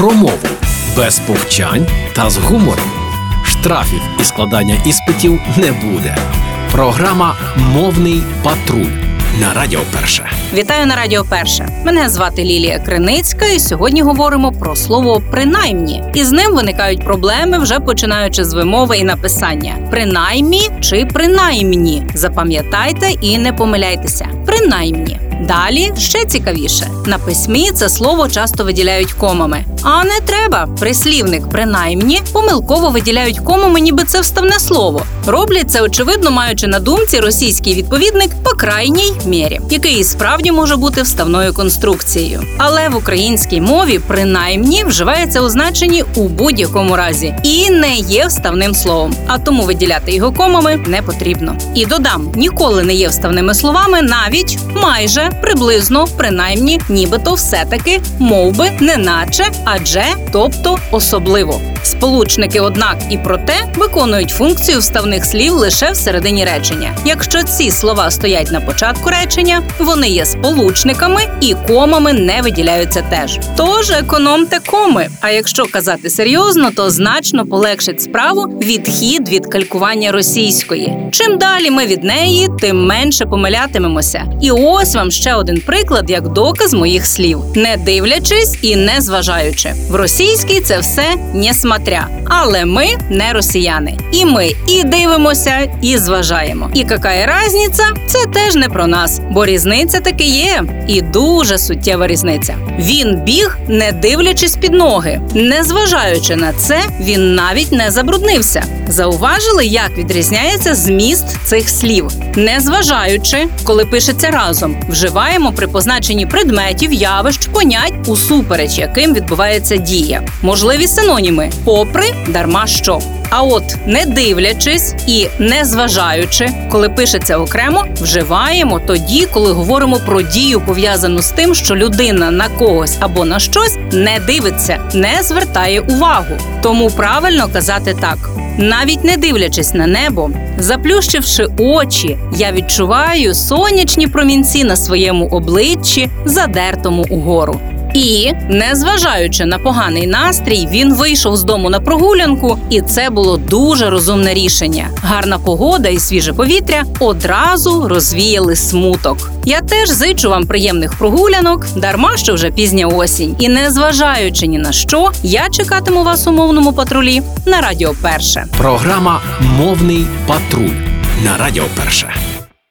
про мову без повчань та з гумором. Штрафів і складання іспитів не буде. Програма Мовний патруль на Радіо Перше. Вітаю на Радіо Перше. Мене звати Лілія Криницька, і сьогодні говоримо про слово принаймні. І з ним виникають проблеми, вже починаючи з вимови і написання. Принаймні чи принаймні. Запам'ятайте і не помиляйтеся. Принаймні. Далі ще цікавіше. На письмі це слово часто виділяють комами. А не треба. Прислівник принаймні помилково виділяють комами, ніби це вставне слово. Роблять це, очевидно, маючи на думці російський відповідник по крайній мірі, який і справді може бути вставною конструкцією. Але в українській мові принаймні вживається у значенні у будь-якому разі і не є вставним словом. А тому виділяти його комами не потрібно. І додам, ніколи не є вставними словами, навіть майже приблизно, принаймні, нібито все-таки мов би, неначе, адже, тобто особливо. Сполучники, однак, і проте виконують функцію вставних слів лише всередині речення. Якщо ці слова стоять на початку речення, вони є сполучниками і комами не виділяються теж. Тож економте коми. А якщо казати серйозно, то значно полегшить справу відхід від калькування російської. Чим далі ми від неї, тим менше помилятимемося. І ось вам ще один приклад як доказ моїх слів, не дивлячись і не зважаючи. В російській це все несмотря. Але ми не росіяни. І ми і дивимося, і зважаємо. І яка разниця? Це теж не про нас, бо різниця таки є, і дуже суттєва різниця. Він біг, не дивлячись під ноги. Незважаючи на це, він навіть не забруднився. Зауважили, як відрізняється зміст цих слів, незважаючи, коли пишеться разом, вживаємо при позначенні предметів, явищ, понять, усупереч яким відбувається дія. Можливі синоніми попри дарма що. А от не дивлячись і не зважаючи, коли пишеться окремо, вживаємо тоді, коли говоримо про дію пов'язану з тим, що людина на когось або на щось не дивиться, не звертає увагу. Тому правильно казати так. Навіть не дивлячись на небо, заплющивши очі, я відчуваю сонячні промінці на своєму обличчі, задертому угору. І, незважаючи на поганий настрій, він вийшов з дому на прогулянку, і це було дуже розумне рішення. Гарна погода і свіже повітря одразу розвіяли смуток. Я теж зичу вам приємних прогулянок, дарма що вже пізня осінь. І незважаючи ні на що, я чекатиму вас у мовному патрулі на Радіо Перше. Програма Мовний патруль на Радіо Перше.